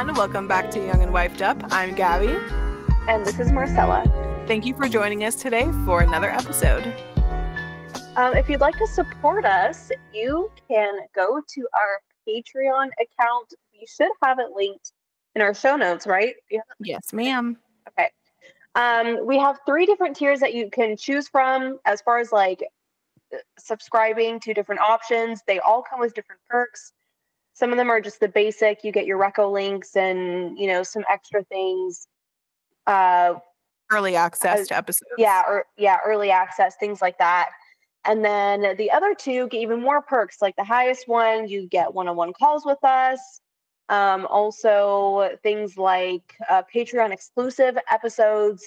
everyone. Welcome back to Young and Wifed Up. I'm Gabie. And this is Marcella. Thank you for joining us today for another episode. Um, if you'd like to support us, you can go to our Patreon account. We should have it linked in our show notes, right? Yeah. Yes, ma'am. Okay. Um, we have three different tiers that you can choose from as far as like subscribing to different options. They all come with different perks. Some of them are just the basic. You get your Reco links and you know some extra things. Uh, early access uh, to episodes. Yeah, or yeah, early access, things like that. And then the other two get even more perks. Like the highest one, you get one-on-one calls with us. Um, also, things like uh, Patreon exclusive episodes,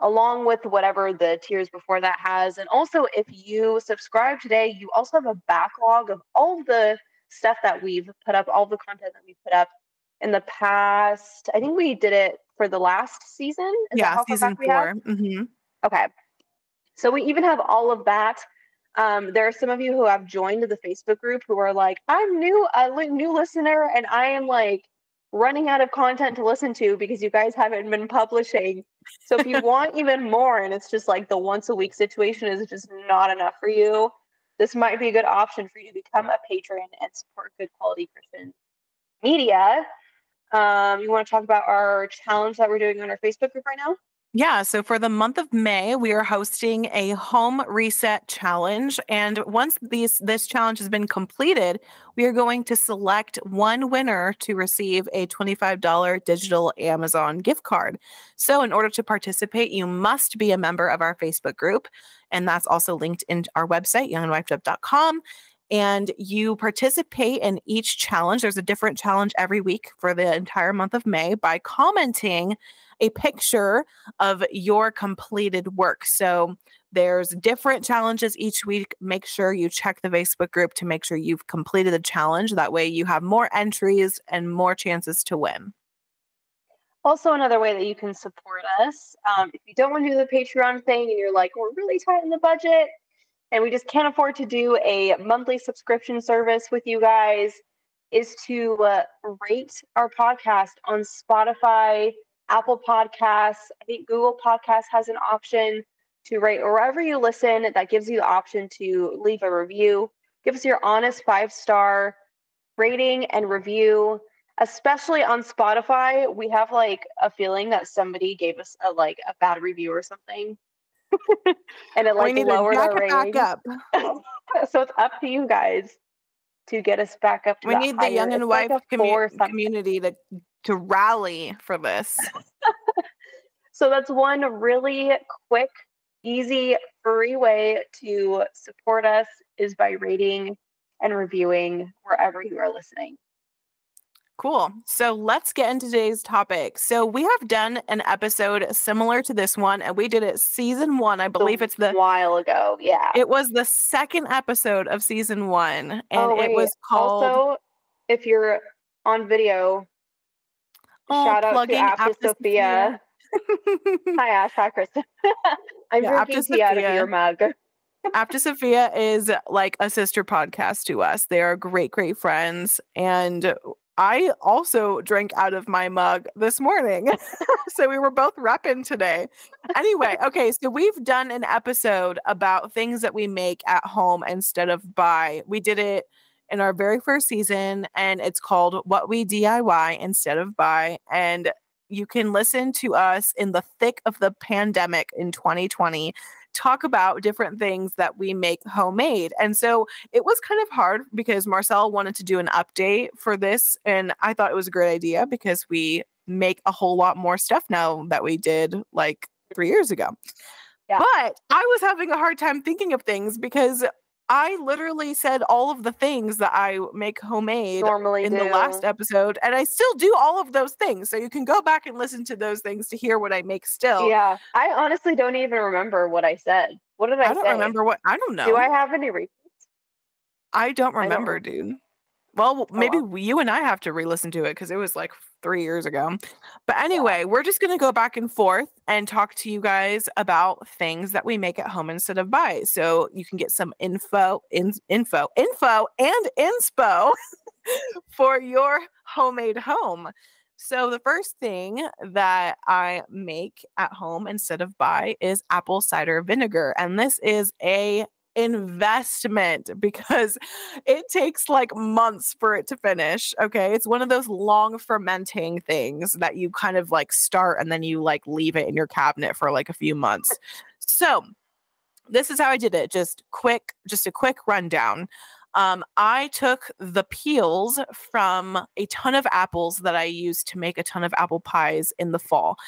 along with whatever the tiers before that has. And also, if you subscribe today, you also have a backlog of all the stuff that we've put up, all the content that we've put up in the past. I think we did it for the last season. Is yeah, season 4 mm-hmm. Okay. So we even have all of that. Um, there are some of you who have joined the Facebook group who are like, I'm new, a new listener, and I am like running out of content to listen to because you guys haven't been publishing. So if you want even more, and it's just like the once a week situation is just not enough for you, this might be a good option for you to become a patron and support good quality Christian media. Um, you want to talk about our challenge that we're doing on our Facebook group right now? Yeah, so for the month of May, we are hosting a home reset challenge and once these this challenge has been completed, we are going to select one winner to receive a $25 digital Amazon gift card. So in order to participate, you must be a member of our Facebook group and that's also linked in our website youngandwifedup.com and you participate in each challenge. There's a different challenge every week for the entire month of May by commenting a picture of your completed work. So there's different challenges each week. Make sure you check the Facebook group to make sure you've completed the challenge. That way you have more entries and more chances to win. Also, another way that you can support us, um, if you don't want to do the Patreon thing and you're like, we're really tight in the budget and we just can't afford to do a monthly subscription service with you guys, is to uh, rate our podcast on Spotify, Apple Podcasts. I think Google Podcasts has an option to rate wherever you listen that gives you the option to leave a review. Give us your honest five star rating and review. Especially on Spotify, we have like a feeling that somebody gave us a like a bad review or something. And it like lowered rating. Back up. so it's up to you guys to get us back up to we need the young and wife like commu- community to to rally for this. so that's one really quick, easy, free way to support us is by rating and reviewing wherever you are listening. Cool. So let's get into today's topic. So we have done an episode similar to this one, and we did it season one. I believe it's the while ago. Yeah. It was the second episode of season one, and oh, it was called. Also, if you're on video, Oh, Shout out to After Sophia. Hi, Ash. Hi, Kristen. I'm yeah, drinking tea Sophia, out of your mug. After Sophia is like a sister podcast to us. They are great, great friends. And I also drank out of my mug this morning. so we were both repping today. Anyway, okay, so we've done an episode about things that we make at home instead of buy. We did it in our very first season, and it's called What We DIY Instead of Buy. And you can listen to us in the thick of the pandemic in 2020 talk about different things that we make homemade. And so it was kind of hard because Marcel wanted to do an update for this. And I thought it was a great idea because we make a whole lot more stuff now that we did like three years ago. Yeah. But I was having a hard time thinking of things because I literally said all of the things that I make homemade normally in do. the last episode, and I still do all of those things. So you can go back and listen to those things to hear what I make still. Yeah, I honestly don't even remember what I said. What did I? Say? I don't say? remember what. I don't know. Do I have any repeats? I don't remember, I don't. dude. Well, oh, maybe oh, well. you and I have to re-listen to it because it was like three years ago. But anyway, we're just gonna go back and forth and talk to you guys about things that we make at home instead of buy. So you can get some info, in, info, info, and inspo for your homemade home. So the first thing that I make at home instead of buy is apple cider vinegar. And this is a investment because it takes like months for it to finish. Okay. It's one of those long fermenting things that you kind of like start and then you like leave it in your cabinet for like a few months. So, this is how I did it. Just quick, just a quick rundown. Um, I took the peels from a ton of apples that I used to make a ton of apple pies in the fall.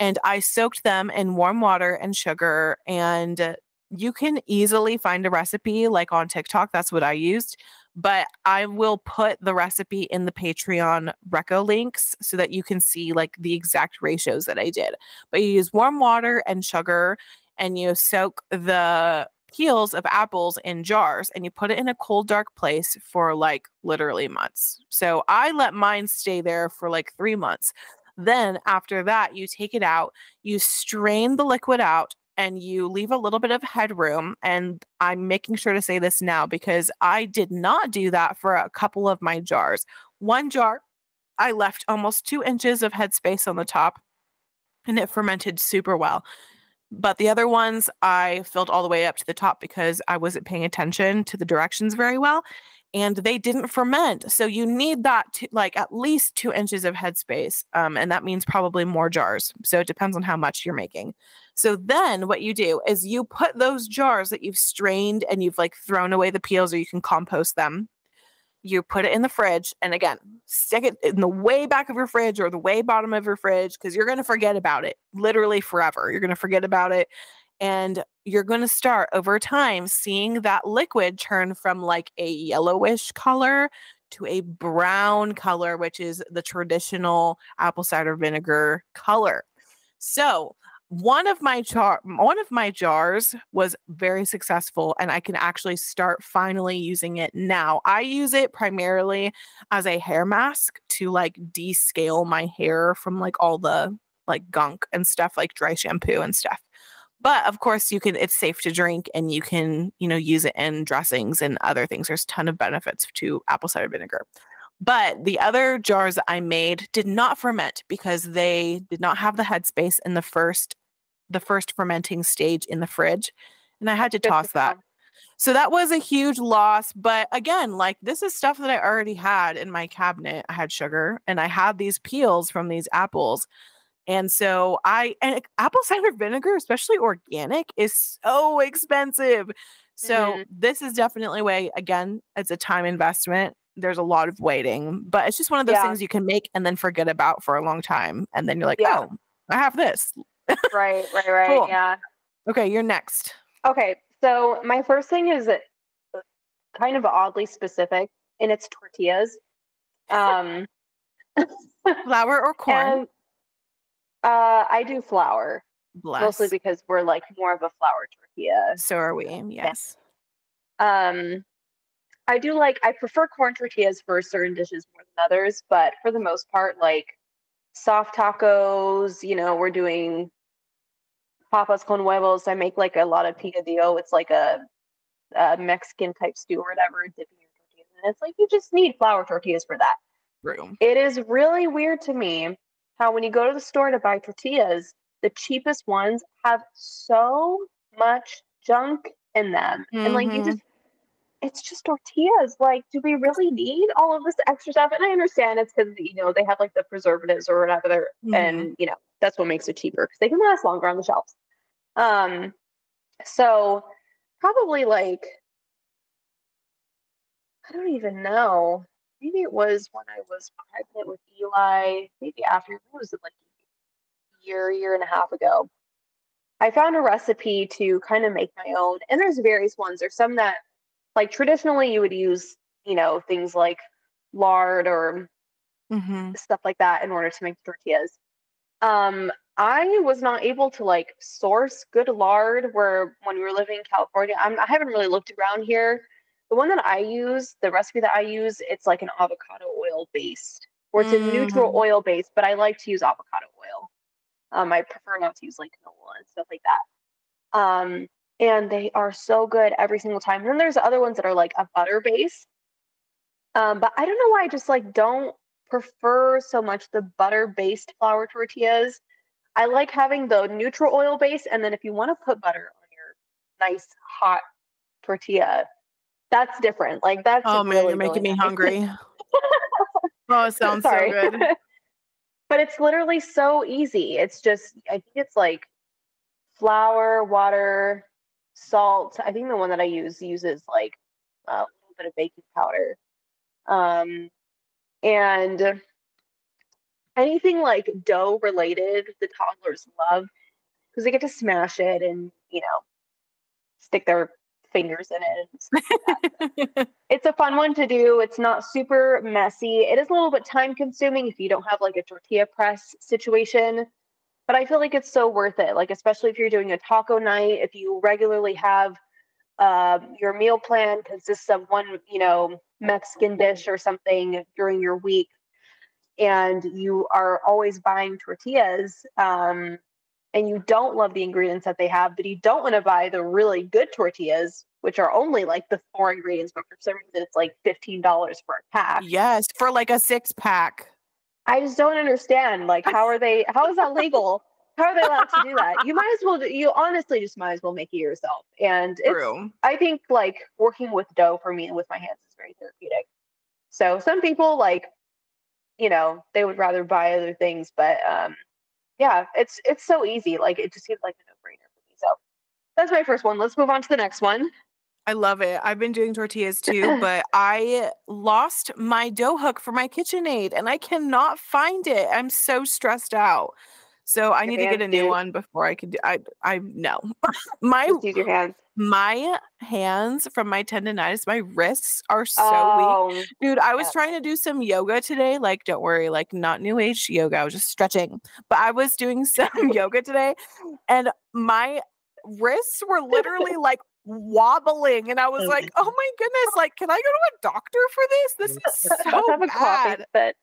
And I soaked them in warm water and sugar and you can easily find a recipe like on TikTok. That's what I used. But I will put the recipe in the Patreon reco links so that you can see like the exact ratios that I did. But you use warm water and sugar and you soak the peels of apples in jars and you put it in a cold, dark place for like literally months. So I let mine stay there for like three months. Then after that, you take it out, you strain the liquid out, and you leave a little bit of headroom. And I'm making sure to say this now because I did not do that for a couple of my jars. One jar, I left almost two inches of headspace on the top and it fermented super well. But the other ones, I filled all the way up to the top because I wasn't paying attention to the directions very well and they didn't ferment. So you need that to, like at least two inches of headspace. Um, and that means probably more jars. So it depends on how much you're making. So then what you do is you put those jars that you've strained and you've like thrown away the peels or you can compost them. You put it in the fridge and again, stick it in the way back of your fridge or the way bottom of your fridge because you're going to forget about it literally forever. You're going to forget about it and you're going to start over time seeing that liquid turn from like a yellowish color to a brown color, which is the traditional apple cider vinegar color. So, one of my jar one of my jars was very successful and I can actually start finally using it now. I use it primarily as a hair mask to like descale my hair from like all the like gunk and stuff like dry shampoo and stuff but of course you can it's safe to drink and you can you know use it in dressings and other things. There's a ton of benefits to apple cider vinegar. But the other jars i made did not ferment because they did not have the headspace in the first the first fermenting stage in the fridge and i had to toss that. so that was a huge loss but again like this is stuff that i already had in my cabinet. I had sugar and i had these peels from these apples and so I and apple cider vinegar, especially organic, is so expensive. So mm-hmm. this is definitely a way, again, it's a time investment. There's a lot of waiting, but it's just one of those yeah. things you can make and then forget about for a long time. And then you're like, yeah. oh, I have this. right, right, right. Cool. Yeah. Okay, you're next. Okay. So my first thing is uh, kind of oddly specific and it's tortillas. Um flour or corn? And uh, I do flour. Bless. Mostly because we're like more of a flour tortilla. So are we. Yes. Um, I do like I prefer corn tortillas for certain dishes more than others, but for the most part, like soft tacos, you know, we're doing papas con huevos. I make like a lot of picadillo. It's like a, a Mexican type stew or whatever, dipping your tortillas in. It's like you just need flour tortillas for that. True. It is really weird to me how when you go to the store to buy tortillas, the cheapest ones have so much junk in them. Mm-hmm. And like you mm-hmm. just it's just tortillas. Like, do we really need all of this extra stuff? And I understand it's because you know they have like the preservatives or whatever, mm-hmm. and you know that's what makes it cheaper because they can last longer on the shelves. Um, so probably like I don't even know maybe it was when I was pregnant with Eli, maybe after, it was like a year, year and a half ago. I found a recipe to kind of make my own, and there's various ones. There's some that, like traditionally, you would use, you know, things like lard or mm-hmm. stuff like that in order to make tortillas. Um, I was not able to like source good lard where when we were living in California. I'm, I haven't really looked around here the one that I use, the recipe that I use, it's like an avocado oil based, or it's mm. a neutral mm. oil based, but I like to use avocado oil. Um, I prefer not to use like canola and stuff like that. Um, and they are so good every single time. And then there's other ones that are like a butter base. Um, but I don't know why I just like don't prefer so much the butter based flour tortillas. I like having the neutral oil base, and then if you want to put butter on your nice hot tortilla, that's different. Like that's oh man, really, you're making really me nice. hungry. oh, it sounds Sorry. so good. but it's literally so easy. It's just I think it's like flour, water, salt. I think the one that I use uses like a little bit of baking powder. Um, and anything like dough related, the toddlers love because they get to smash it and, you know, stick their fingers in it. it's a fun one to do. It's not super messy. It is a little bit time consuming if you don't have like a tortilla press situation, but I feel like it's so worth it. Like, especially if you're doing a taco night, if you regularly have um, your meal plan consists of one, you know, Mexican dish or something during your week, and you are always buying tortillas, um, and you don't love the ingredients that they have, but you don't want to buy the really good tortillas, which are only like the four ingredients, but for some reason it's like $15 for a pack. Yes, for like a six pack. I just don't understand. Like, how are they, how is that legal? How are they allowed to do that? You might as well, you honestly just might as well make it yourself. And it's, True. I think like working with dough for me and with my hands is very therapeutic. So some people like, you know, they would rather buy other things, but um, yeah, it's it's so easy. Like it just seems like a no brainer for me. So that's my first one. Let's move on to the next one. I love it. I've been doing tortillas too, but I lost my dough hook for my KitchenAid and I cannot find it. I'm so stressed out. So I need to get a new one before I can do I I no. my use your hands. My hands from my tendonitis, my wrists are so oh, weak. Dude, I was yeah. trying to do some yoga today. Like, don't worry, like not new age yoga. I was just stretching. But I was doing some yoga today and my wrists were literally like wobbling and I was like, "Oh my goodness, like can I go to a doctor for this? This is so bad." But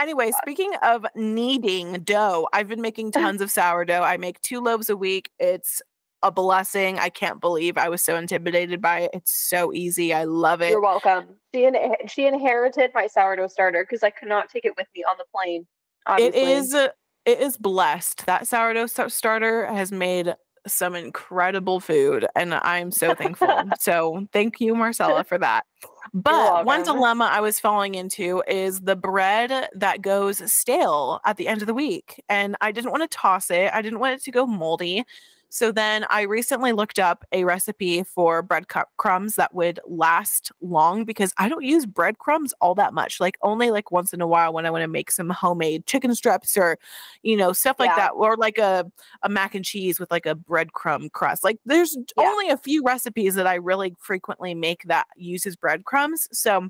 anyway, speaking of kneading dough, I've been making tons of sourdough. I make two loaves a week. It's a blessing. I can't believe I was so intimidated by it. It's so easy. I love it. You're welcome. She in- she inherited my sourdough starter because I could not take it with me on the plane. Obviously. It is uh, it is blessed. That sourdough starter has made some incredible food and I'm so thankful. so thank you Marcella for that. But one dilemma I was falling into is the bread that goes stale at the end of the week. And I didn't want to toss it, I didn't want it to go moldy. So then I recently looked up a recipe for breadcrumbs that would last long because I don't use breadcrumbs all that much. Like only like once in a while when I want to make some homemade chicken strips or, you know, stuff like yeah. that, or like a, a mac and cheese with like a breadcrumb crust. Like there's yeah. only a few recipes that I really frequently make that uses breadcrumbs. So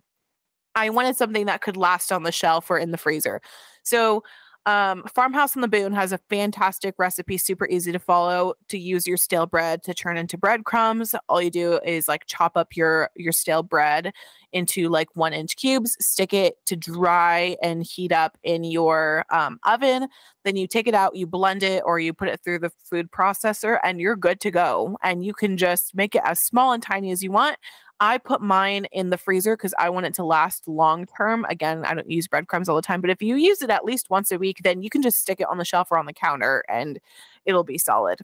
I wanted something that could last on the shelf or in the freezer. So um, Farmhouse on the Boone has a fantastic recipe, super easy to follow. To use your stale bread to turn into breadcrumbs, all you do is like chop up your your stale bread into like one inch cubes, stick it to dry and heat up in your um, oven. Then you take it out, you blend it, or you put it through the food processor, and you're good to go. And you can just make it as small and tiny as you want. I put mine in the freezer because I want it to last long term. Again, I don't use breadcrumbs all the time, but if you use it at least once a week, then you can just stick it on the shelf or on the counter and it'll be solid.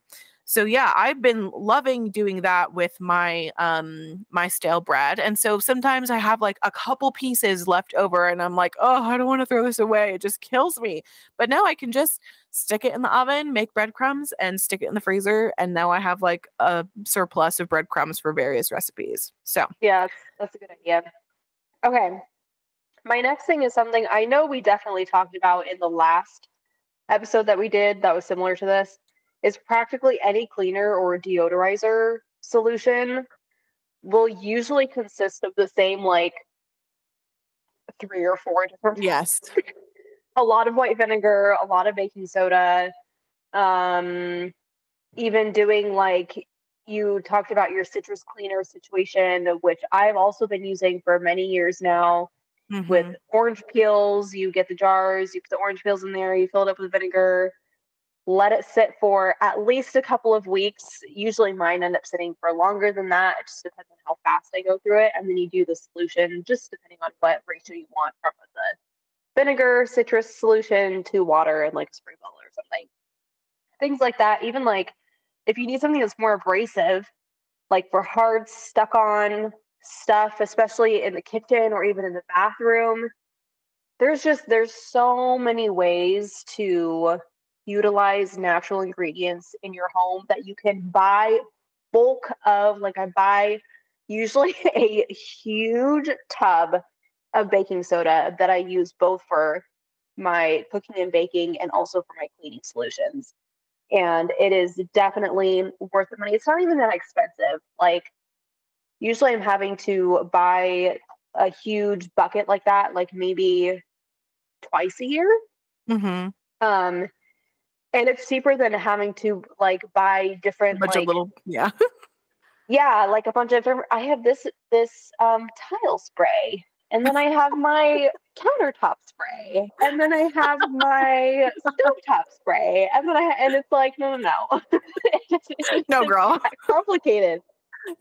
So yeah i've been loving doing that with my um my stale bread and so sometimes i have like a couple pieces left over and i'm like oh i don't want to throw this away. It just kills me. But now i can just stick it in the oven make breadcrumbs and stick it in the freezer and now i have like a surplus of breadcrumbs for various recipes so. Yeah that's a good idea. Okay. My next thing is something i know we definitely talked about in the last episode that we did that was similar to this is practically any cleaner or deodorizer solution will usually consist of the same like three or four different yes a lot of white vinegar a lot of baking soda um even doing like you talked about your citrus cleaner situation which i've also been using for many years now mm-hmm. with orange peels you get the jars you put the orange peels in there you fill it up with vinegar let it sit for at least a couple of weeks. Usually mine end up sitting for longer than that. It just depends on how fast I go through it. And then you do the solution, just depending on what ratio you want from the vinegar, citrus solution to water and like a spray bottle or something. Things like that. Even like if you need something that's more abrasive, like for hard stuck on stuff, especially in the kitchen or even in the bathroom, there's just there's so many ways to utilize natural ingredients in your home that you can buy bulk of like I buy usually a huge tub of baking soda that I use both for my cooking and baking and also for my cleaning solutions. And it is definitely worth the money. It's not even that expensive. Like, usually I'm having to buy a huge bucket like that, like maybe twice a year. Mm-hmm. Um, and it's cheaper than having to like buy different A bunch like, of little, yeah. yeah, like a bunch of different. I have this this um tile spray, and then I have my countertop spray, and then I have my stovetop spray, and then I and it's like no no no, It's just- it's No, girl. complicated.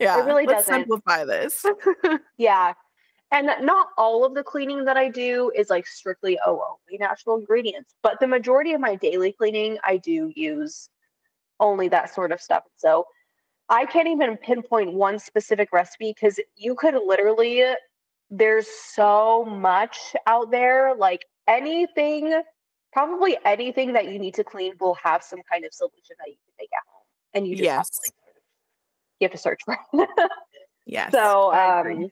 Yeah. It really doesn't. simplify this. Yeah. And not all of the cleaning that I do is like strictly oh only natural ingredients, but the majority of my daily cleaning I do use only that sort of stuff. So I can't even pinpoint one specific recipe because you could literally there's so much out there like anything probably anything that you need to clean will have some kind of solution that you can make at home and you just have to, like, you have to search for it. Yes. So, um,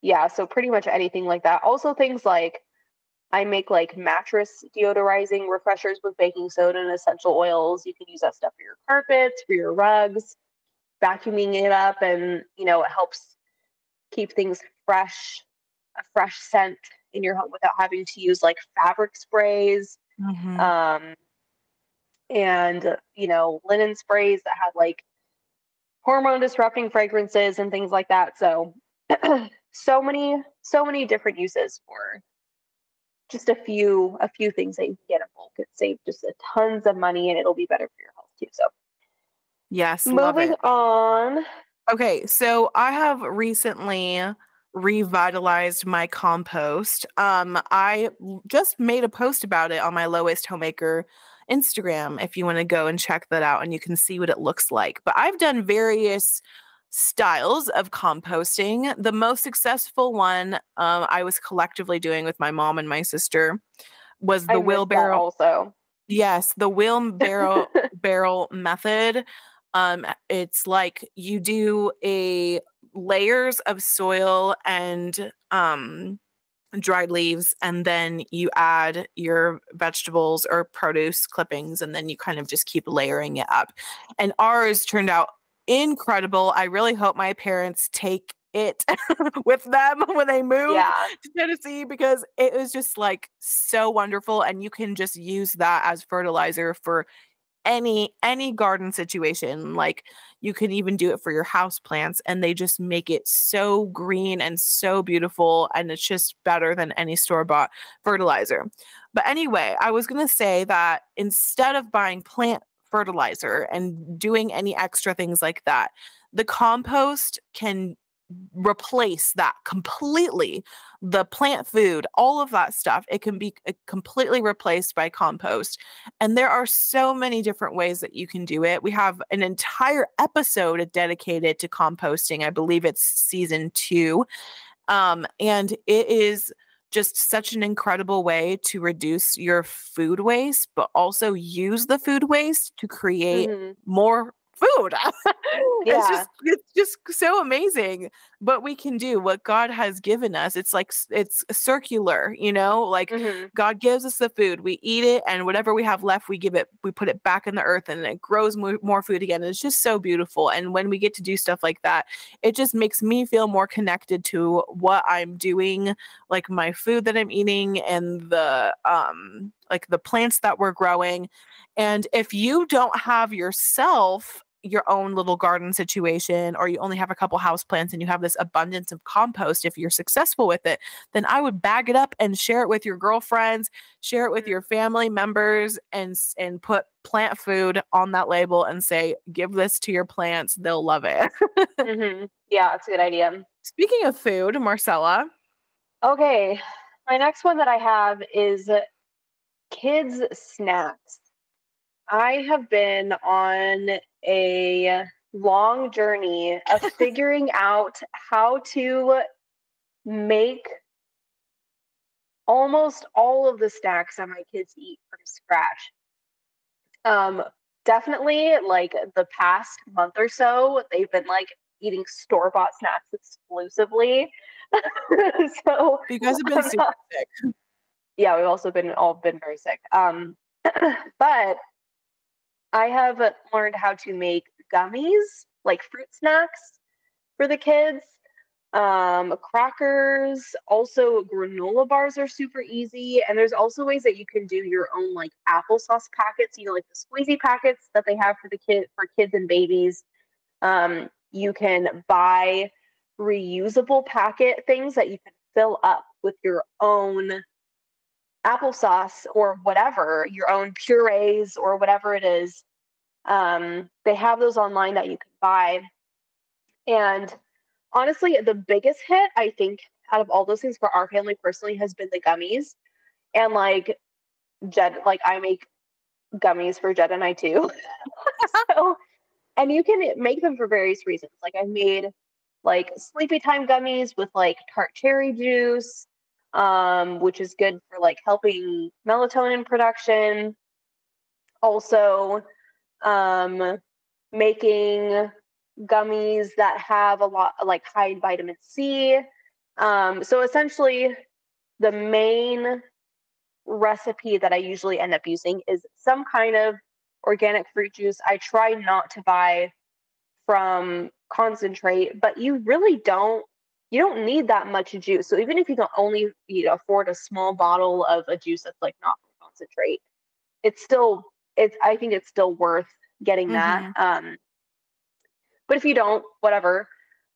yeah, so pretty much anything like that. Also, things like I make like mattress deodorizing refreshers with baking soda and essential oils. You can use that stuff for your carpets, for your rugs, vacuuming it up, and you know, it helps keep things fresh, a fresh scent in your home without having to use like fabric sprays. Mhm. um, and you know linen sprays that have like hormone disrupting fragrances and things like that. So so many so many different uses for just a few a few things that you can get in bulk. It save just a tons of money and it'll be better for your health too. So yes. Love moving on. Okay, so I have recently revitalized my compost. Um, I just made a post about it on my Low Waste Homemaker Instagram if you want to go and check that out and you can see what it looks like. But I've done various styles of composting. The most successful one um, I was collectively doing with my mom and my sister was the wheelbarrow. also Yes, the wheelbarrow barrel method. Um, it's like you do a layers of soil and um dried leaves, and then you add your vegetables or produce clippings, and then you kind of just keep layering it up. And ours turned out incredible. I really hope my parents take it with them when they move yeah to Tennessee because it was just like so wonderful and you can just use that as fertilizer for any any garden situation like you can even do it for your house plants and they just make it so green and so beautiful and it's just better than any store bought fertilizer. But anyway i was going to say that instead of buying plant fertilizer and doing any extra things like that the compost can replace that completely the plant food all of that stuff it can be uh, completely replaced by compost and there are so many different ways that you can do it we have an entire episode dedicated to composting i believe it's season two um, and it is just such an incredible way to reduce your food waste but also use the food waste to create Mhm. more food. it's just it's just so amazing what we can do, what God has given us. It's like it's circular, you know, like Mhm. God gives us the food, we eat it, and whatever we have left, we give it, we put it back in the earth, and it grows more, more food again. And it's just so beautiful. And when we get to do stuff like that, it just makes me feel more connected to what I'm doing, like my food that I'm eating, and the um like the plants that we're growing. And if you don't have yourself your own little garden situation or you only have a couple house plants and you have this abundance of compost if you're successful with it then i would bag it up and share it with your girlfriends share it with Mhm. your family members and and put plant food on that label and say give this to your plants they'll love it Mhm. Yeah, it's a good idea. speaking of food marcella Okay, my next one that I have is kids snacks. I have been on a long journey of figuring out how to make almost all of the snacks that my kids eat from scratch. Um, definitely like the past month or so, they've been like eating store bought snacks exclusively. so you guys have been super sick. Yeah, we've also been all been very sick. Um, but I have learned how to make gummies, like fruit snacks for the kids. Um, crackers, also granola bars are super easy. And there's also ways that you can do your own like applesauce packets, you know, like the squeezy packets that they have for the kid for kids and babies. Um, you can buy reusable packet things that you can fill up with your own applesauce or whatever, your own purees or whatever it is. Um, they have those online that you can buy. And honestly, the biggest hit, I think, out of all those things for our family personally has been the gummies. And like Jed, like I make gummies for Jed and I too. so, and you can make them for various reasons. Like I made like sleepy time gummies with like tart cherry juice, um, which is good for like helping melatonin production. Also, um, making gummies that have a lot like high in vitamin C. Um, so essentially, the main recipe that I usually end up using is some kind of organic fruit juice. I try not to buy from concentrate, but you really don't you don't need that much juice. So even if you can only you know, afford a small bottle of a juice that's like not concentrate, it's still it's I think it's still worth getting mm-hmm. that. Um, but if you don't, whatever.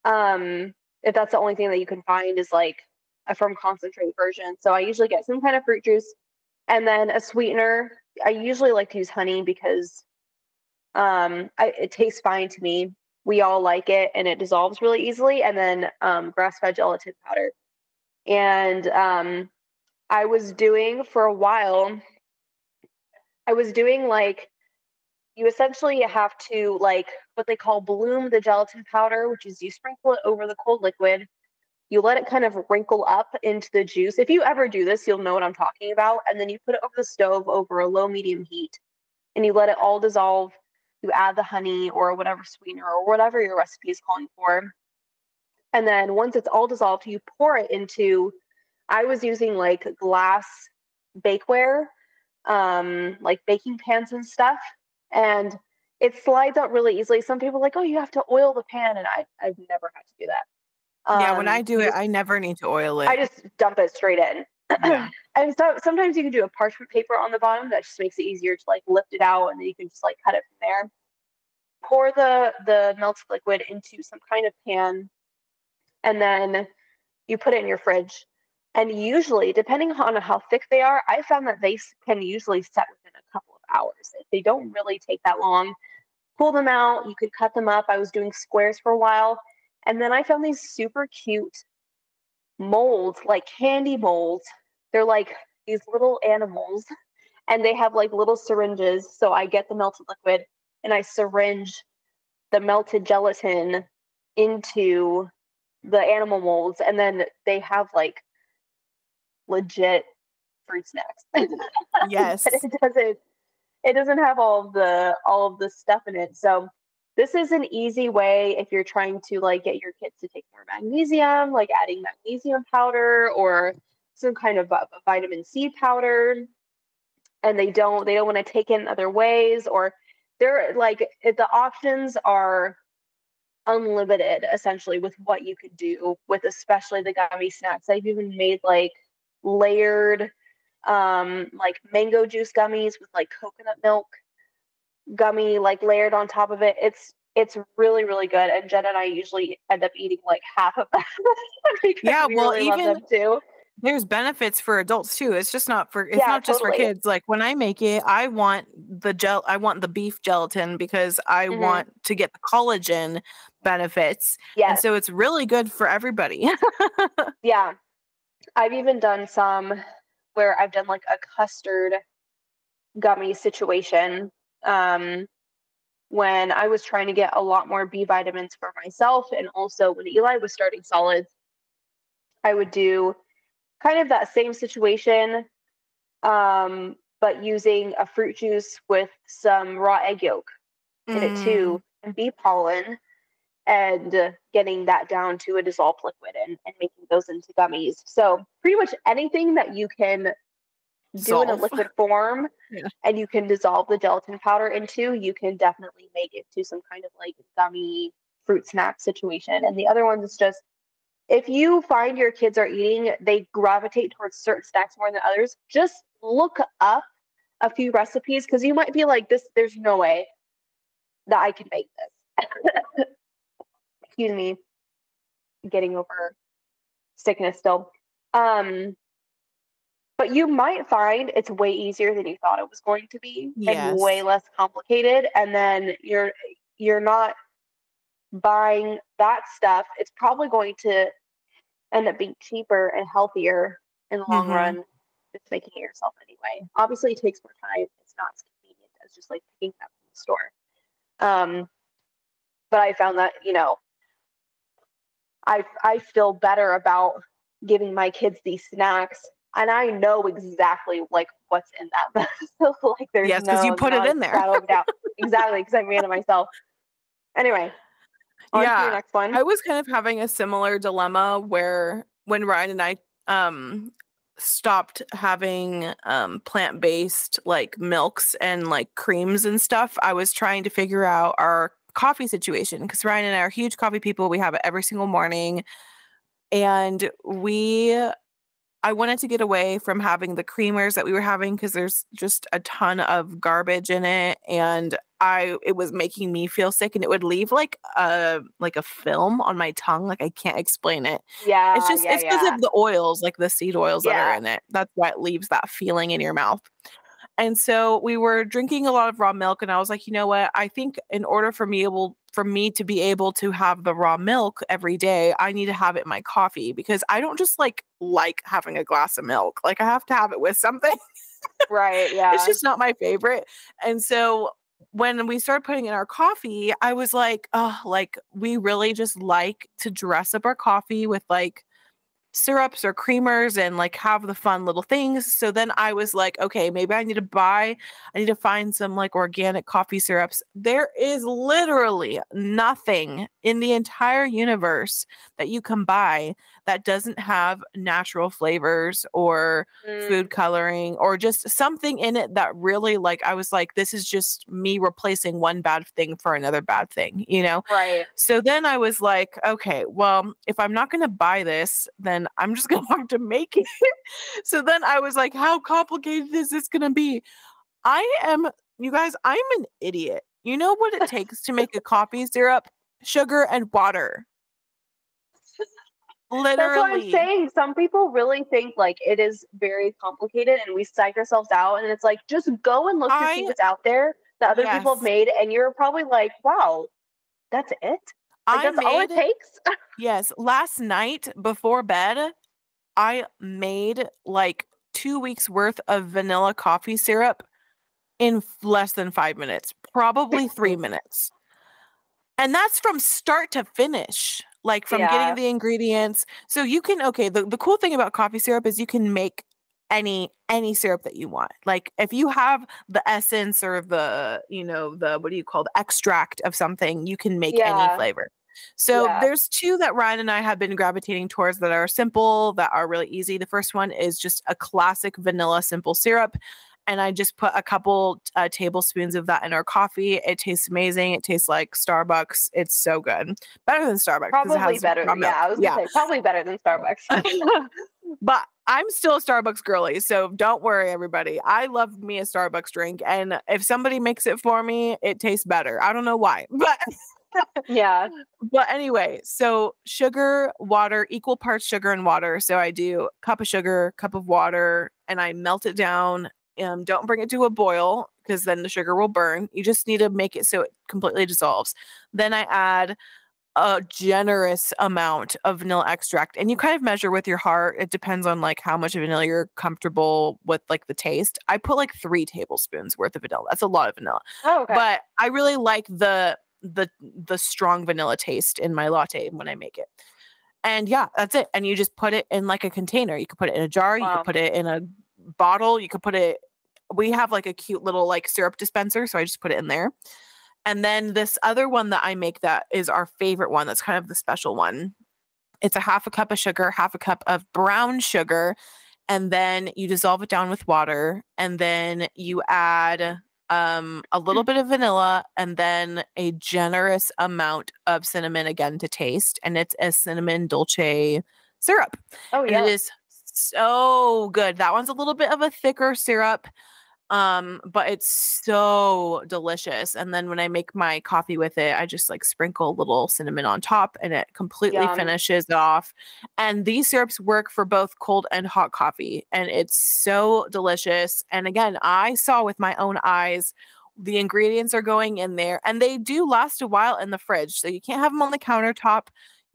Um, if that's the only thing that you can find is like a from concentrate version. So I usually get some kind of fruit juice and then a sweetener. I usually like to use honey because um, I, it tastes fine to me. We all like it and it dissolves really easily. And then um, grass fed gelatin powder. And um, I was doing for a while, I was doing like you essentially have to like what they call bloom the gelatin powder, which is you sprinkle it over the cold liquid. You let it kind of wrinkle up into the juice. If you ever do this, you'll know what I'm talking about. And then you put it over the stove over a low medium heat and you let it all dissolve. You add the honey or whatever sweetener or whatever your recipe is calling for. And then once it's all dissolved, you pour it into, I was using like glass bakeware, um, like baking pans and stuff and it slides out really easily. Some people like, oh, you have to oil the pan, and I, I've never had to do that. Um, yeah, when I um, do it, I never need to oil it. I just dump it straight in. Yeah. and so sometimes you can do a parchment paper on the bottom that just makes it easier to like lift it out, and then you can just like cut it from there. Pour the the melted liquid into some kind of pan, and then you put it in your fridge. And usually, depending on how thick they are, I found that they can usually set within a couple of hours. They don't really take that long. Pull them out, you could cut them up. I was doing squares for a while. And then I found these super cute molds, like candy molds. They're like these little animals, and they have like little syringes. So I get the melted liquid and I syringe the melted gelatin into the animal molds, and then they have like legit fruit snacks. Yes. but it doesn't it doesn't have all of the all of the stuff in it. So this is an easy way if you're trying to like get your kids to take more magnesium, like adding magnesium powder or some kind of vitamin C powder, and they don't they don't want to take in other ways or they're like the options are unlimited essentially with what you could do with especially the gummy snacks. I've even made like layered um, like mango juice gummies with like coconut milk gummy like layered on top of it. It's it's really really good, and Jen and I usually end up eating like half of that. yeah, we well, really even too. There's benefits for adults too. It's just not for it's yeah, not just totally. for kids. Like when I make it, I want the gel I want the beef gelatin because I mm-hmm. want to get the collagen benefits. Yeah. And so it's really good for everybody. yeah. I've even done some where I've done like a custard gummy situation um, when I was trying to get a lot more B vitamins for myself. And also when Eli was starting solids, I would do kind of that same situation, um, but using a fruit juice with some raw egg yolk in it too, and bee pollen, and getting that down to a dissolved liquid and, and making those into gummies. So pretty much anything that you can do in a liquid form Yeah. and you can dissolve the gelatin powder into, you can definitely make it to some kind of like gummy fruit snack situation. And the other ones is just if you find your kids are eating, they gravitate towards certain snacks more than others, just look up a few recipes because you might be like, this, there's no way that I can make this. Excuse me. Getting over sickness still. Um, but you might find it's way easier than you thought it was going to be Yes. and way less complicated and then you're you're not buying that stuff. It's probably going to end up being cheaper and healthier in the long Mhm. run. Just making it yourself anyway. Obviously it takes more time. It's not as convenient as just like picking it up from the store. Um but i found that you know i i feel better about giving my kids these snacks and I know exactly like what's in that. so like there's Yes, 'cause you no- put it in there. shadow of a doubt. exactly, because I made it myself. Anyway, on to Yeah, next one. I was kind of having a similar dilemma where when Ryan and I um stopped having um plant-based like milks and like creams and stuff, I was trying to figure out our coffee situation because Ryan and I are huge coffee people. We have it every single morning. And we I wanted to get away from having the creamers that we were having because there's just a ton of garbage in it and I it was making me feel sick and it would leave like a like a film on my tongue like I can't explain it. yeah, It's just yeah, it's because yeah. of the oils like the seed oils that are in it. That's why it leaves that feeling in your mouth. And so we were drinking a lot of raw milk and I was like, you know what? I think in order for me able for me to be able to have the raw milk every day, I need to have it in my coffee because I don't just like like having a glass of milk. Like I have to have it with something. right, yeah. It's just not my favorite. And so when we started putting in our coffee, I was like, oh, like we really just like to dress up our coffee with like syrups or creamers and like have the fun little things. So then I was like, okay, maybe I need to buy, I need to find some like organic coffee syrups. There is literally nothing in the entire universe that you can buy that doesn't have natural flavors or Mm, food coloring or just something in it that really like I was like this is just me replacing one bad thing for another bad thing, you know? right. So then I was like, okay, well, if I'm not going to buy this, then I'm just going to have to make it. so then I was like, how complicated is this going to be? I am you guys, I'm an idiot. You know what it takes to make a coffee syrup? Sugar and water. Literally. That's what I'm saying. Some people really think like it is very complicated and we psych ourselves out and it's like just go and look to see what's out there that other people have made and you're probably like, wow, that's it? Like, I that's all it takes? Yes, last night before bed, I made like two weeks worth of vanilla coffee syrup in less than five minutes, probably three minutes. And that's from start to finish, like from Yeah. getting the ingredients. So you can, okay, the, the cool thing about coffee syrup is you can make any any syrup that you want like if you have the essence or the you know the what do you call the extract of something you can make Yeah. any flavor so Yeah. there's two that Ryan and I have been gravitating towards that are simple, that are really easy. The first one is just a classic vanilla simple syrup. And I just put a couple uh, tablespoons of that in our coffee. It tastes amazing. It tastes like Starbucks. It's so good. Better than Starbucks. Probably better. milk. Yeah, I was gonna say probably better than Starbucks. but I'm still a Starbucks girly, so don't worry, everybody. I love me a Starbucks drink, and if somebody makes it for me, it tastes better. I don't know why, but yeah. but anyway, so sugar, water, equal parts sugar and water. So I do cup of sugar, cup of water, and I melt it down. Um, don't bring it to a boil because then the sugar will burn. You just need to make it so it completely dissolves. Then I add a generous amount of vanilla extract and you kind of measure with your heart. It depends on like how much vanilla you're comfortable with like the taste. I put like three tablespoons worth of vanilla. That's a lot of vanilla. Oh, okay. but i really like the the the strong vanilla taste in my latte when i make it. And yeah that's it. And you just put it in like a container. You could put it in a jar. You Wow. could put it in a bottle. You could put it we have like a cute little like syrup dispenser so i just put it in there and then this other one that I make that is our favorite one, that's kind of the special one. It's a half a cup of sugar, half a cup of brown sugar, and then you dissolve it down with water, and then you add um, a little bit of vanilla, and then a generous amount of cinnamon again to taste, and it's a cinnamon dolce syrup. oh And yeah. it is so good. That one's a little bit of a thicker syrup. Um, but it's so delicious. And then when I make my coffee with it, I just like sprinkle a little cinnamon on top and it completely Yum. finishes it off. And these syrups work for both cold and hot coffee. And it's so delicious. And again, I saw with my own eyes the ingredients are going in there and they do last a while in the fridge. So you can't have them on the countertop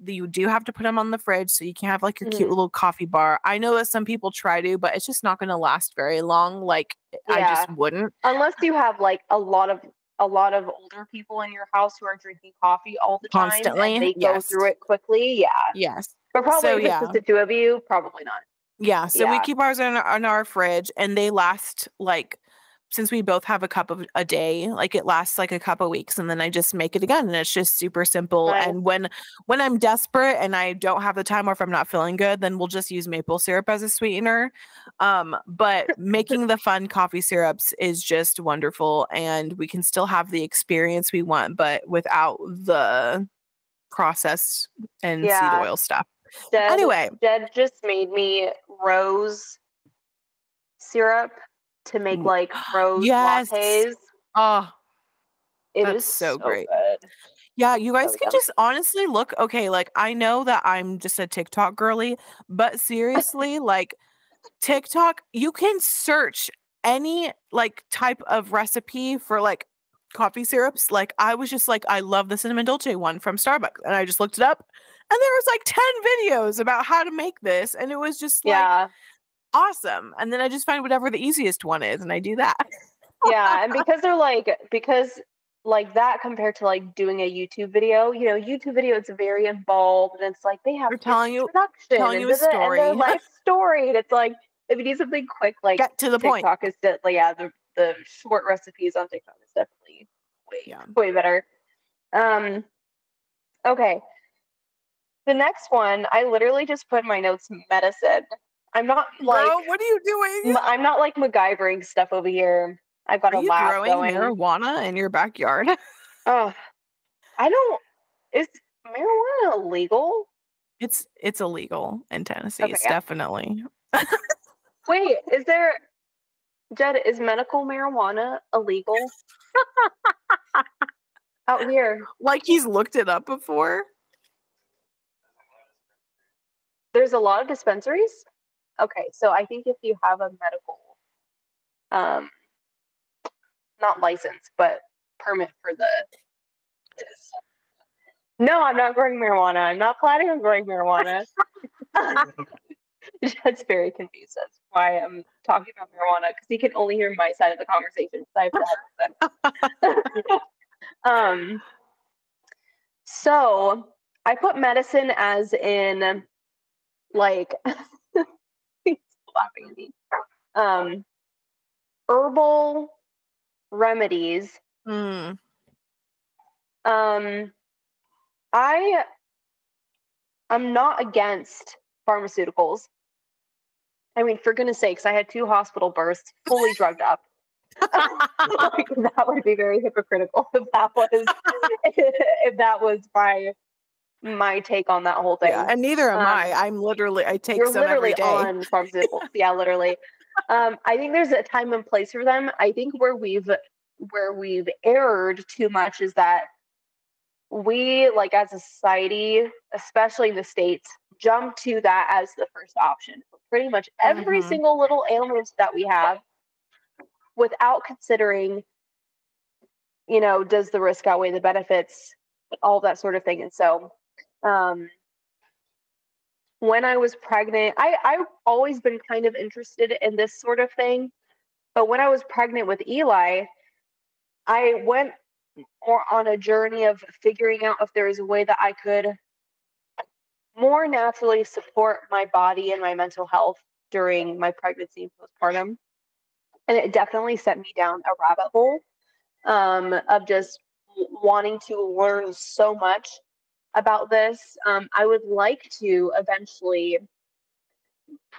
you do have to put them on the fridge so you can have like your cute Mhm. little coffee bar. I know that some people try to, but it's just not going to last very long. Like I just wouldn't. Unless you have like a lot of a lot of older people in your house who are drinking coffee all the time Constantly, and they go through it quickly. Yeah. Yes. But probably So, yeah. just the two of you, probably not. Yeah. So we keep ours in, in our fridge and they last like since we both have a cup of a day, like it lasts like a couple of weeks and then I just make it again and it's just super simple. Nice. And when when I'm desperate and I don't have the time or if I'm not feeling good, then we'll just use maple syrup as a sweetener. Um, but making the fun coffee syrups is just wonderful and we can still have the experience we want, but without the processed and Yeah. seed oil stuff. Anyway, Jed just made me rose syrup to make like rose Yes. lattes. oh It is so great. good. Yeah, you guys So can just honestly look okay. Like, I know that I'm just a TikTok girly, but seriously, like, TikTok, you can search any like type of recipe for like coffee syrups. Like, I was just like, I love the cinnamon dolce one from Starbucks, and I just looked it up, and there was like 10 videos about how to make this, and it was just like Yeah. Awesome. And then I just find whatever the easiest one is, and I do that. yeah. And because they're like because like that compared to like doing a YouTube video, you know, YouTube video it's very involved and it's like they have telling you- telling you a da- and story. life story. And it's like if you need something quick, like Get to the point. TikTok is de- like yeah, the the short recipes on TikTok is definitely way Yeah. way better. Um okay. The next one, I literally just put in my notes medicine. I'm not like Girl, what are you doing? I'm not like MacGyvering stuff over here. I've got Are a you lab growing going. marijuana in your backyard? Oh, I don't. Is marijuana illegal? It's it's illegal in Tennessee. Okay, it's yeah. definitely. Wait, is there? Jed, is medical marijuana illegal out here? Like he's looked it up before. There's a lot of dispensaries. Okay, so I think if you have a medical, um, not license, but permit for the. No, I'm not growing marijuana. I'm not planning on growing marijuana. That's very confused to why I'm talking about marijuana because he can only hear my side of the conversation. So I have to have um, so I put medicine as in like he's laughing at me. Um, herbal remedies. Mm, Um, I I'm not against pharmaceuticals. I mean, for goodness sakes, I had two hospital births, fully drugged up. like, that would be very hypocritical if that was if that was my my take on that whole thing. yeah, and neither am Um, I. I'm literally I take You're some every literally day. on pharmaceuticals. yeah, literally. Um, I think there's a time and place for them. I think where we've where we've erred too much is that we, like as a society, especially in the states, jump to that as the first option for pretty much every Mhm. single little ailment that we have, without considering, you know, does the risk outweigh the benefits? all that sort of thing. And so, um, when I was pregnant, I I've always been kind of interested in this sort of thing, but when I was pregnant with Eli, I went more on a journey of figuring out if there is a way that I could more naturally support my body and my mental health during my pregnancy and postpartum. And it definitely sent me down a rabbit hole um, of just wanting to learn so much about this. Um, I would like to eventually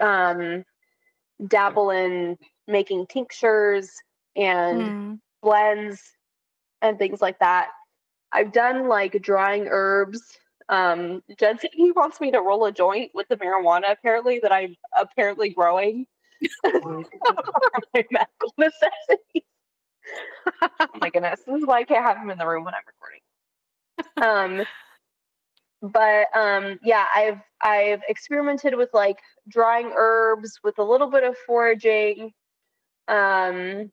um, dabble in making tinctures and mm. blends and things like that. I've done like drying herbs. Um, Jensen, he wants me to roll a joint with the marijuana apparently that I'm apparently growing. my medical necessities. oh my goodness. This is why I can't have him in the room when I'm recording. Um, but um, yeah, I've I've experimented with like drying herbs with a little bit of foraging, um,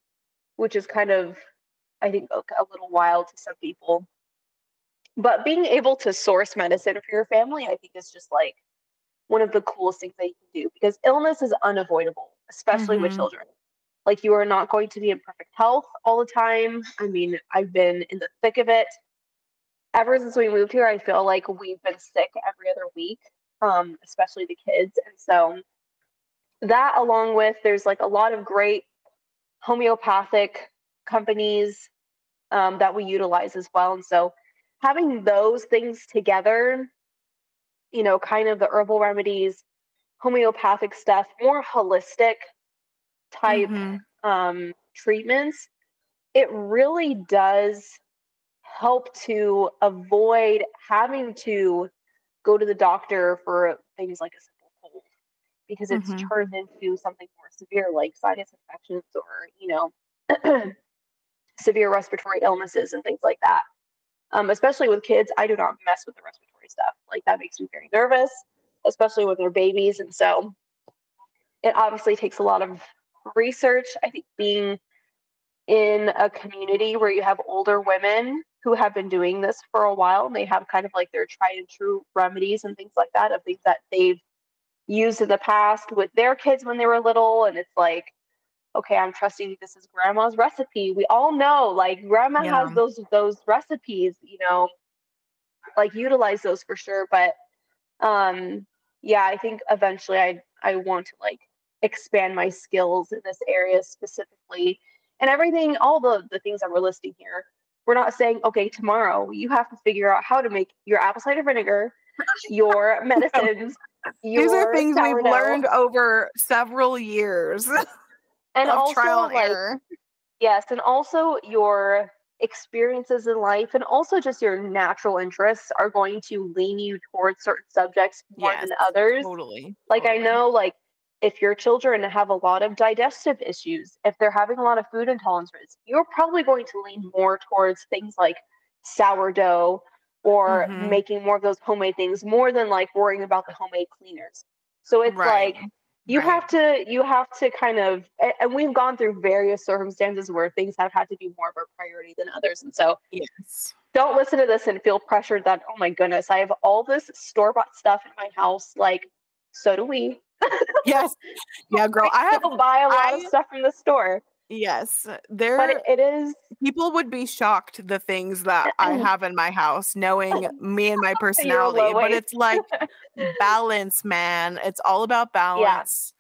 which is kind of I think a little wild to some people. But being able to source medicine for your family, I think, is just like one of the coolest things that you can do because illness is unavoidable, especially mm-hmm. with children. Like you are not going to be in perfect health all the time. I mean, I've been in the thick of it ever since we moved here, I feel like we've been sick every other week, um, especially the kids. And so that along with there's like a lot of great homeopathic companies um, that we utilize as well. And so having those things together, you know, kind of the herbal remedies, homeopathic stuff, more holistic type mm-hmm. um, treatments, it really does help to avoid having to go to the doctor for things like a simple cold because it's mm-hmm. turned into something more severe like sinus infections or you know severe respiratory illnesses and things like that. Um, especially with kids i do not mess with the respiratory stuff. Like that makes me very nervous especially when they're babies. And so it obviously takes a lot of research. I think being in a community where you have older women who have been doing this for a while and they have kind of like their tried and true remedies and things like that of things that they've used in the past with their kids when they were little and it's like okay i'm trusting this is grandma's recipe we all know like grandma yeah. has those those recipes you know like utilize those for sure but um yeah i think eventually i i want to like expand my skills in this area specifically and everything all the the things that we're listing here we're not saying, okay, tomorrow you have to figure out how to make your apple cider vinegar, your medicines. Your These are things sourdough. we've learned over several years and also, trial and like, error. Yes, and also your experiences in life and also just your natural interests are going to lean you towards certain subjects more yes, than others. Totally. Like totally. I know like if your children have a lot of digestive issues, if they're having a lot of food intolerances, you're probably going to lean more towards things like sourdough or mm-hmm. making more of those homemade things more than like worrying about the homemade cleaners. So it's right. like you right. have to you have to kind of and we've gone through various circumstances where things have had to be more of a priority than others. And so yes. Don't listen to this and feel pressured that, oh my goodness, I have all this store bought stuff in my house. Like, so do we yes. Yeah, girl. I have to buy a lot I, of stuff from the store. Yes. There but it, it is people would be shocked the things that I have in my house, knowing me and my personality. But it's like balance, man. It's all about balance. Yeah.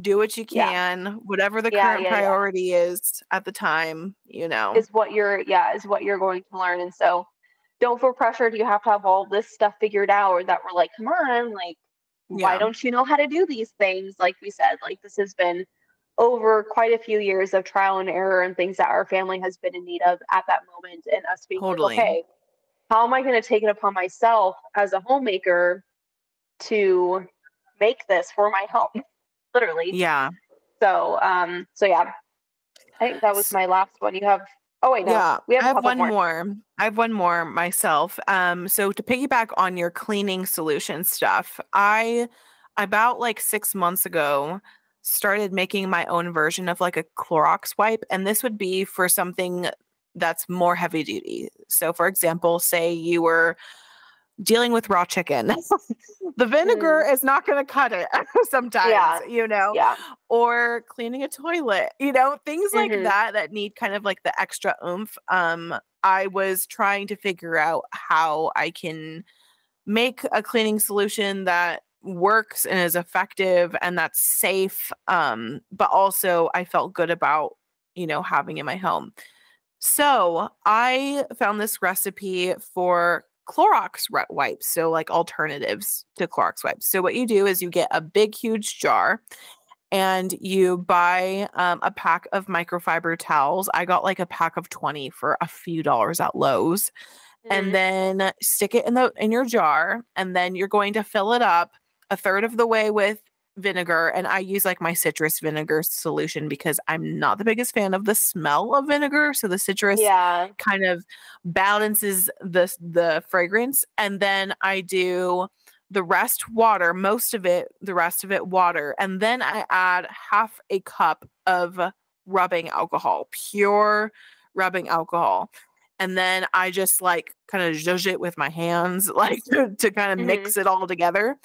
Do what you can, yeah. whatever the yeah, current priority is at the time, you know. Is what you're yeah, is what you're going to learn. And so don't feel pressured you have to have all this stuff figured out or that we're like, come on, like yeah. why don't you know how to do these things like we said like this has been over quite a few years of trial and error and things that our family has been in need of at that moment and us being totally. like, okay how am i going to take it upon myself as a homemaker to make this for my home? Literally. Yeah. So um so yeah. I think that was my last one. You have Oh wait, no. Yeah, we have I have one more. more. I have one more myself. Um, so to piggyback on your cleaning solution stuff, I about like six months ago started making my own version of like a Clorox wipe, and this would be for something that's more heavy duty. So, for example, say you were dealing with raw chicken, the vinegar mm. is not going to cut it sometimes, yeah. you know, yeah. or cleaning a toilet, you know, things like mm-hmm. that that need kind of like the extra oomph. Um, I was trying to figure out how I can make a cleaning solution that works and is effective and that's safe um but also I felt good about you know having in my home. So, I found this recipe for Clorox wipes, so like alternatives to Clorox wipes. So what you do is you get a big huge jar and you buy um, a pack of microfiber towels. I got like a pack of 20 for a few dollars at Lowe's. Mm-hmm. And then stick it in the in your jar and then you're going to fill it up a third of the way with vinegar and I use like my citrus vinegar solution because I'm not the biggest fan of the smell of vinegar so the citrus yeah. kind of balances the the fragrance and then I do the rest water most of it the rest of it water and then I add half a cup of rubbing alcohol pure rubbing alcohol and then I just like kind of zhuzh it with my hands like to, to kind of mm-hmm. mix it all together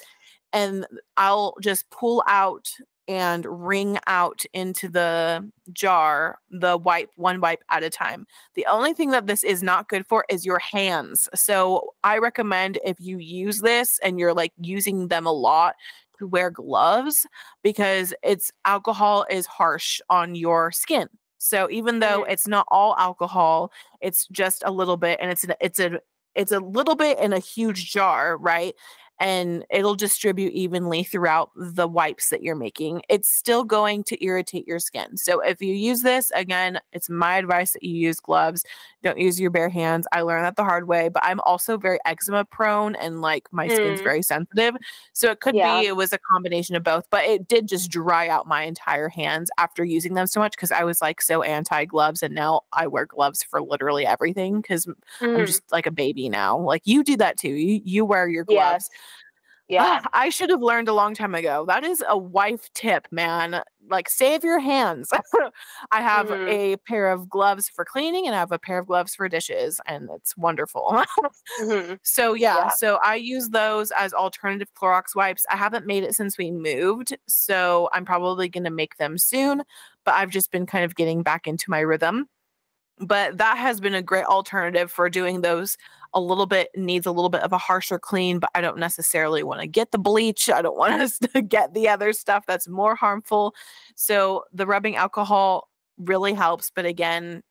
and I'll just pull out and wring out into the jar the wipe one wipe at a time. The only thing that this is not good for is your hands. So I recommend if you use this and you're like using them a lot to wear gloves because it's alcohol is harsh on your skin. So even though it's not all alcohol, it's just a little bit and it's an, it's a it's a little bit in a huge jar, right? And it'll distribute evenly throughout the wipes that you're making. It's still going to irritate your skin. So if you use this, again, it's my advice that you use gloves. Don't use your bare hands. I learned that the hard way, but I'm also very eczema prone and like my mm. skin's very sensitive. So it could yeah. be it was a combination of both, but it did just dry out my entire hands after using them so much because I was like so anti gloves and now I wear gloves for literally everything because mm. I'm just like a baby now. Like you do that too. You you wear your gloves. Yes yeah. I should have learned a long time ago. That is a wife tip, man. Like save your hands. I have mm-hmm. a pair of gloves for cleaning and I have a pair of gloves for dishes and it's wonderful. mm-hmm. So yeah, yeah, so I use those as alternative Clorox wipes. I haven't made it since we moved, so I'm probably going to make them soon, but I've just been kind of getting back into my rhythm but that has been a great alternative for doing those a little bit needs a little bit of a harsher clean but i don't necessarily want to get the bleach. I don't want us to get the other stuff that's more harmful. So the rubbing alcohol really helps but again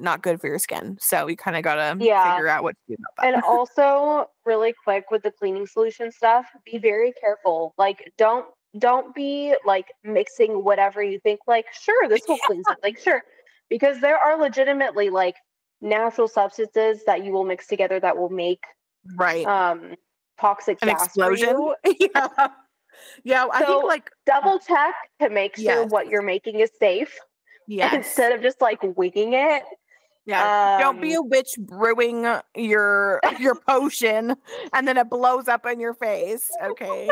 not good for your skin. So you kind of got to yeah. figure out what to do about that. and also really quick with the cleaning solution stuff be very careful. Like don't don't be like mixing whatever you think like sure this will cleanse it like sure because there are legitimately like natural substances that you will mix together that will make right um toxic an explosion yeah yeah i think like double check to make sure yes. what you're making is safe yeah instead of just like winging it yeah, um, don't be um, a witch brewing your your potion and then it blows up in your face. Okay.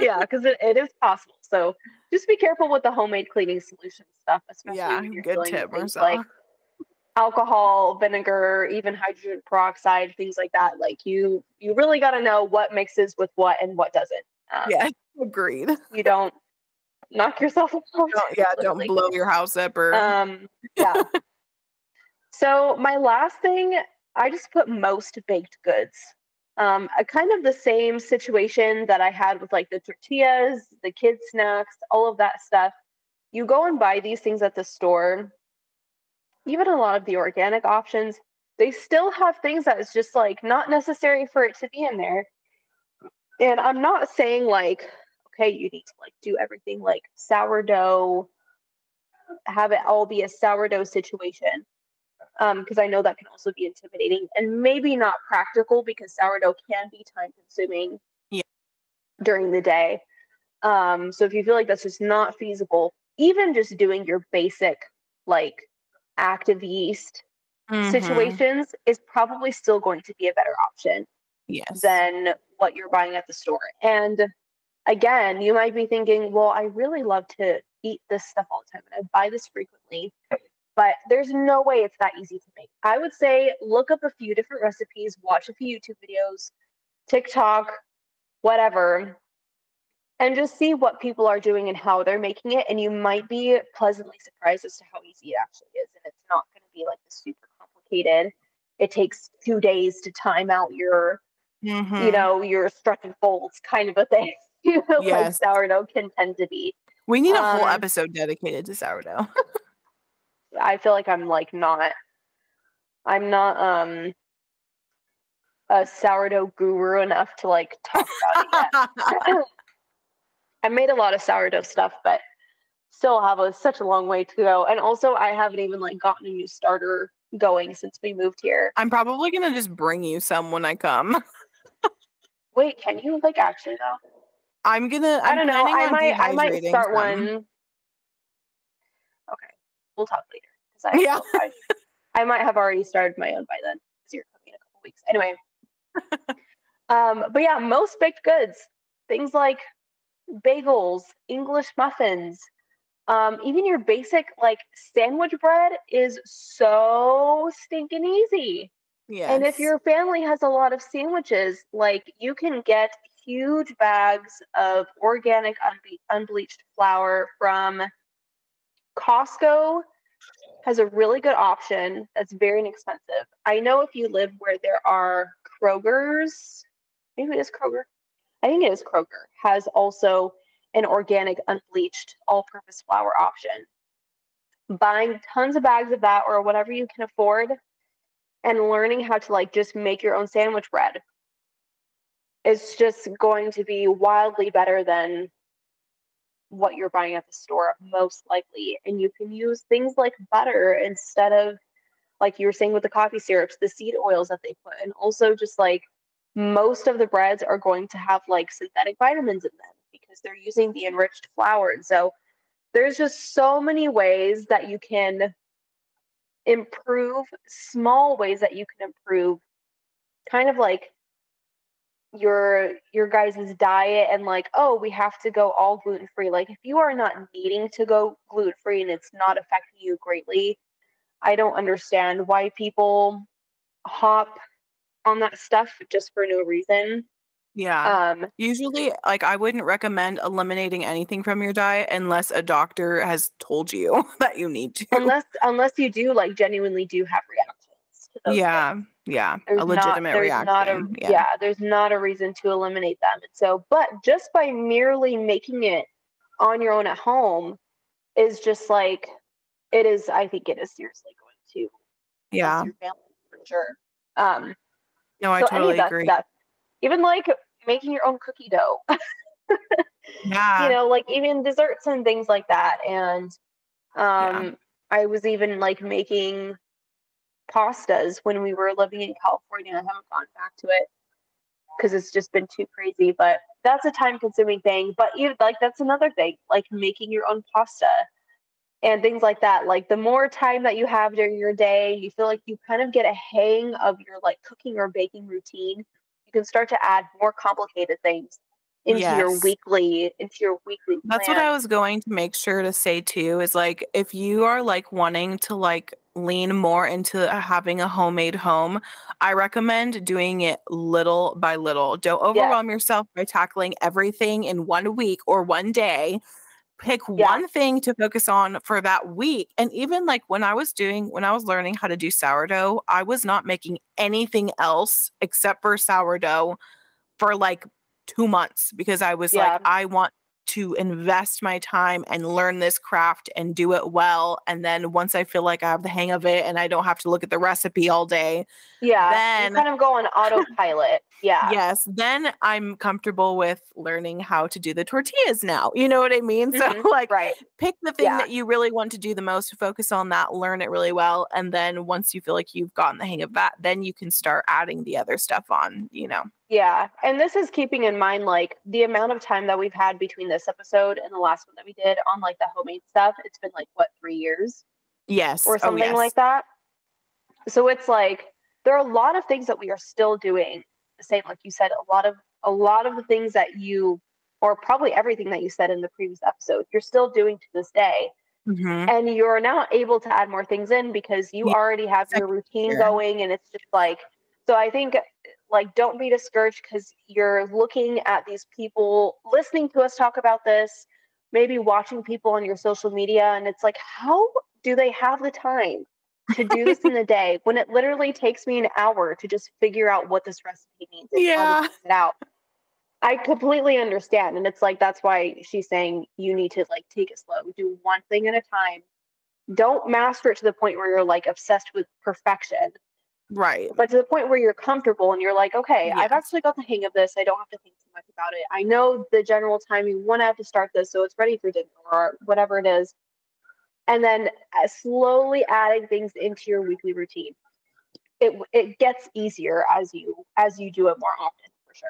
yeah, because it, it is possible. So just be careful with the homemade cleaning solution stuff, especially yeah, good tip, like alcohol, vinegar, even hydrogen peroxide, things like that. Like you, you really got to know what mixes with what and what doesn't. Um, yeah, agreed. You don't knock yourself out. Don't, yeah, don't blow your house up or. Um, yeah. so my last thing, I just put most baked goods. Um, a kind of the same situation that I had with like the tortillas, the kids' snacks, all of that stuff. You go and buy these things at the store even a lot of the organic options, they still have things that is just like not necessary for it to be in there. And I'm not saying like, okay, you need to like do everything like sourdough, have it all be a sourdough situation. Um, because I know that can also be intimidating and maybe not practical because sourdough can be time consuming yeah. during the day. Um, so if you feel like that's just not feasible, even just doing your basic like active yeast mm-hmm. situations is probably still going to be a better option yes. than what you're buying at the store. And again, you might be thinking, well, I really love to eat this stuff all the time and I buy this frequently. but there's no way it's that easy to make. I would say look up a few different recipes, watch a few YouTube videos, TikTok, whatever, and just see what people are doing and how they're making it. And you might be pleasantly surprised as to how easy it actually is. And it's not going to be like super complicated. It takes two days to time out your, mm-hmm. you know, your stretch and folds kind of a thing. you know, yes. like sourdough can tend to be. We need a um, whole episode dedicated to sourdough. I feel like I'm like not I'm not um a sourdough guru enough to like talk about it I made a lot of sourdough stuff, but still have a, such a long way to go. And also, I haven't even like gotten a new starter going since we moved here. I'm probably gonna just bring you some when I come. Wait, can you like actually though? I'm gonna. I'm I do not know. I might. I might start some. one. Okay, we'll talk later. I, yeah. I, I might have already started my own by then. Because you're coming in a couple weeks. Anyway. um, but yeah, most baked goods, things like bagels, English muffins, um, even your basic like sandwich bread is so stinking easy. Yes. And if your family has a lot of sandwiches, like you can get huge bags of organic unble- unbleached flour from Costco has a really good option that's very inexpensive. I know if you live where there are Kroger's, maybe it is Kroger. I think it is Kroger, has also an organic, unbleached, all purpose flour option. Buying tons of bags of that or whatever you can afford and learning how to like just make your own sandwich bread is just going to be wildly better than what you're buying at the store, most likely. And you can use things like butter instead of, like you were saying with the coffee syrups, the seed oils that they put. And also, just like most of the breads are going to have like synthetic vitamins in them because they're using the enriched flour. And so there's just so many ways that you can improve, small ways that you can improve kind of like your your guys' diet and like oh we have to go all gluten free like if you are not needing to go gluten free and it's not affecting you greatly i don't understand why people hop on that stuff just for no reason. Yeah. Um usually like i wouldn't recommend eliminating anything from your diet unless a doctor has told you that you need to. Unless unless you do like genuinely do have reactions. Yeah. Things yeah there's a legitimate not, reaction not a, yeah. yeah there's not a reason to eliminate them. And so but just by merely making it on your own at home is just like it is i think it is seriously going to yeah. your family for sure. Um no i so totally agree stuff, even like making your own cookie dough yeah you know like even desserts and things like that and um yeah. i was even like making pastas when we were living in California. I haven't gone back to it because it's just been too crazy. But that's a time consuming thing. But even like that's another thing, like making your own pasta and things like that. Like the more time that you have during your day, you feel like you kind of get a hang of your like cooking or baking routine. You can start to add more complicated things into yes. your weekly into your weekly plan. that's what i was going to make sure to say too is like if you are like wanting to like lean more into uh, having a homemade home, I recommend doing it little by little. Don't overwhelm yeah. yourself by tackling everything in one week or one day. Pick yeah. one thing to focus on for that week. And even like when I was doing, when I was learning how to do sourdough, I was not making anything else except for sourdough for like two months because I was yeah. like, I want to invest my time and learn this craft and do it well. And then once I feel like I have the hang of it and I don't have to look at the recipe all day, yeah, then you kind of go on autopilot. Yeah. Yes. Then I'm comfortable with learning how to do the tortillas now. You know what I mean? Mm-hmm. So, like, right. pick the thing yeah. that you really want to do the most, focus on that, learn it really well. And then once you feel like you've gotten the hang of that, then you can start adding the other stuff on, you know? Yeah. And this is keeping in mind like the amount of time that we've had between this episode and the last one that we did on like the homemade stuff. It's been like, what, three years? Yes. Or oh, something oh, yes. like that. So it's like, there are a lot of things that we are still doing the same like you said a lot of a lot of the things that you or probably everything that you said in the previous episode you're still doing to this day Mm-hmm. And you're now able to add more things in because you yeah. already have your routine yeah. going and it's just like so I think like don't be discouraged because you're looking at these people listening to us talk about this maybe watching people on your social media and it's like how do they have the time to do this in a day when it literally takes me an hour to just figure out what this recipe means yeah. it out? I completely understand and it's like that's why she's saying you need to like take it slow. Do one thing at a time. Don't master it to the point where you're like obsessed with perfection Right. But to the point where you're comfortable and you're like, okay, I've actually got the hang of this. I don't have to think too much about it. I know the general timing when I have to start this, so it's ready for dinner or whatever it is. And then uh, slowly adding things into your weekly routine. It it gets easier as you as you do it more often for sure.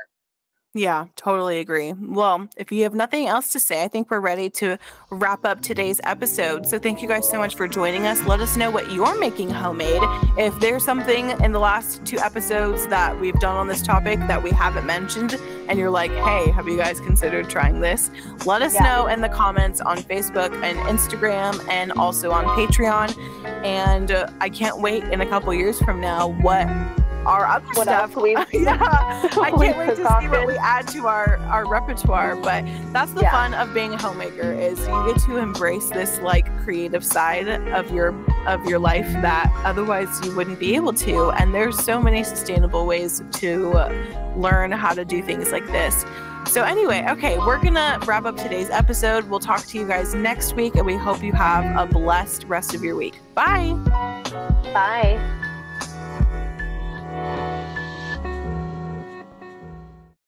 Yeah, totally agree. Well, if you have nothing else to say, I think we're ready to wrap up today's episode. So, thank you guys so much for joining us. Let us know what you're making homemade. If there's something in the last two episodes that we've done on this topic that we haven't mentioned, and you're like, hey, have you guys considered trying this? Let us yeah. know in the comments on Facebook and Instagram and also on Patreon. And uh, I can't wait in a couple years from now what our other what stuff. we yeah, I can't wait to see what we add to our our repertoire. But that's the yeah. fun of being a homemaker is you get to embrace this like creative side of your of your life that otherwise you wouldn't be able to. And there's so many sustainable ways to learn how to do things like this. So, anyway, okay, we're gonna wrap up today's episode. We'll talk to you guys next week, and we hope you have a blessed rest of your week. Bye. Bye thank you